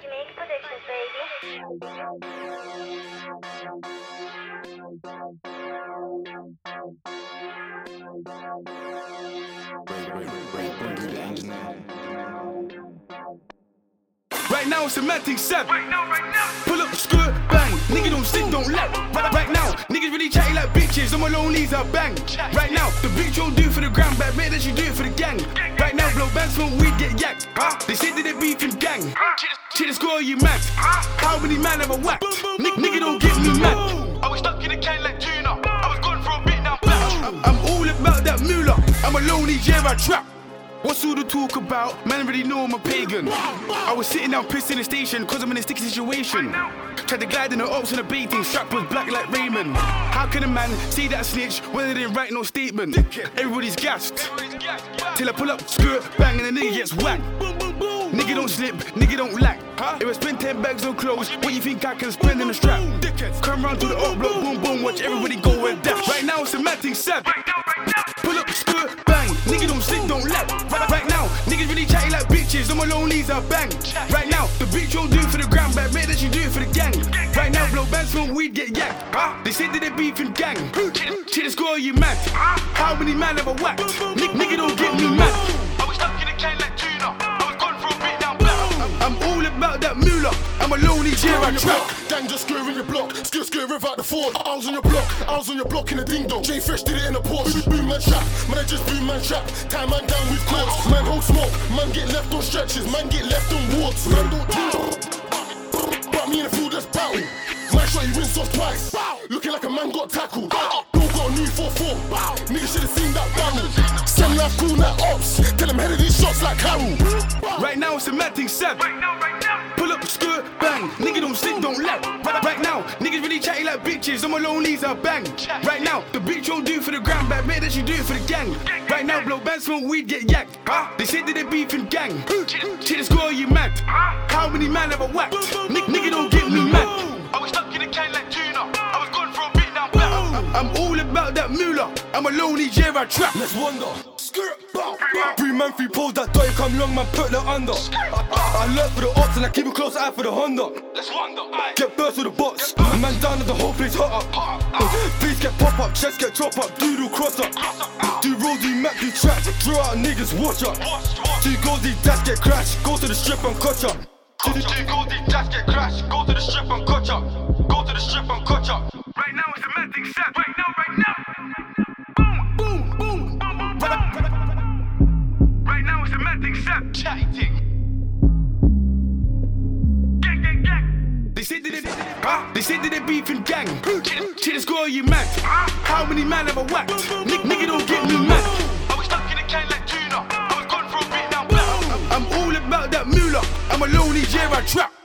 Jamaica Productions, baby. Right now it's a mad thing, Seb. Pull up, skirt, bang. Nigga don't sit, don't let. Right, right now, niggas really chatty like bitches. On my low knees, I bang. Right now, the bitch don't do for the gram, but make that you do it for the gang. Blow bands smoke weed, get yacked. They say that they beefing gang. Shit, the score, you mad. How many man have I whacked? Nick, nigga don't get me mad. I was stuck in a can like tuna. I was gone for a bit now, back. I'm all about that moolah. I'm a lonely yeah, I trap. What's all the talk about? Man, already know I'm a pagan. I was sitting down pissed in the station cause I'm in a sticky situation. Tried to glide in the ops and a baiting, strap was black like Raymond. How can a man see that snitch when they didn't write no statement? Everybody's gassed. Till I pull up, skirt, bang, and the nigga gets whacked. Boom, boom, boom. Nigga don't slip, nigga don't lack. If I spend 10 bags on clothes, what you think I can spend in a strap? Come round to the up block, boom boom, watch everybody go and dash. Right now it's a mad thing, bitches. On my low knees, I bang. Right now, the bitch don't do for the gram, but make that you do it for the gang. Right now, blow bands smoke weed, get yacked. They say that they beefing gang. Shit, the score, you mad? How many man have I whacked? Nick, nigga don't get me mad. I was stuck in a can like tuna. I was gone for a bit now, black. I'm all about that moolah. I'm a lonely yeah, I trap. Gang just square in your block, skirt skirt rev out the fort. I was on your block, I was on your block in a ding dong. J Fresh did it in a Porsche. Boom man trap, man I just boom man trap. Tie man down with cords. Man hold smoke, man get left on stretches, man get left on wards. Man don't do. But me in the field just battle. Man shot you win off twice. Looking like a man got tackled. Bill got a new 4-4. Nigga should have seen that barrel. Send life cool like ops. Tell him head of these shots like Carol. Right now it's a mad thing, Seb. Pull up, skirt, bang. Nigga don't slip, don't let. Right, right now, niggas really chatty like bitches. On my low knees, I bang. Right now, the bitch don't do for the gram, but make that you do it for the gang. Right now, blow bands smoke weed, get yacked. They say that they beefing gang. Shit, the score, you mad? How many man have I whacked? Nick, nigga don't get me mad. I was stuck in a can like tuna. I was gone for a bit now, black. I'm all about that moolah. I'm a lonely yeah, I trap. Let's wonder. Skirt, bow, bow. Three man, three poles, that dirty come long, man, put that under. I, I, lurk for the ops and I keep a close eye for the Honda. Let's wonder. Get burst with the box, man down and the whole place hot up. Face get pop up, chest get chop up, doodle cross up. Do roll, do map, do trap, draw out niggas, watch up. Two goals, these dash get crashed, go to the strip and catch up. They said that they beefing gang. Shit, the score you mad. How many man have I whacked? Nigga don't get me mad. I was stuck in a can like tuna. I was gone for a beat now. I'm all about that moolah. I'm a lonely year I trap.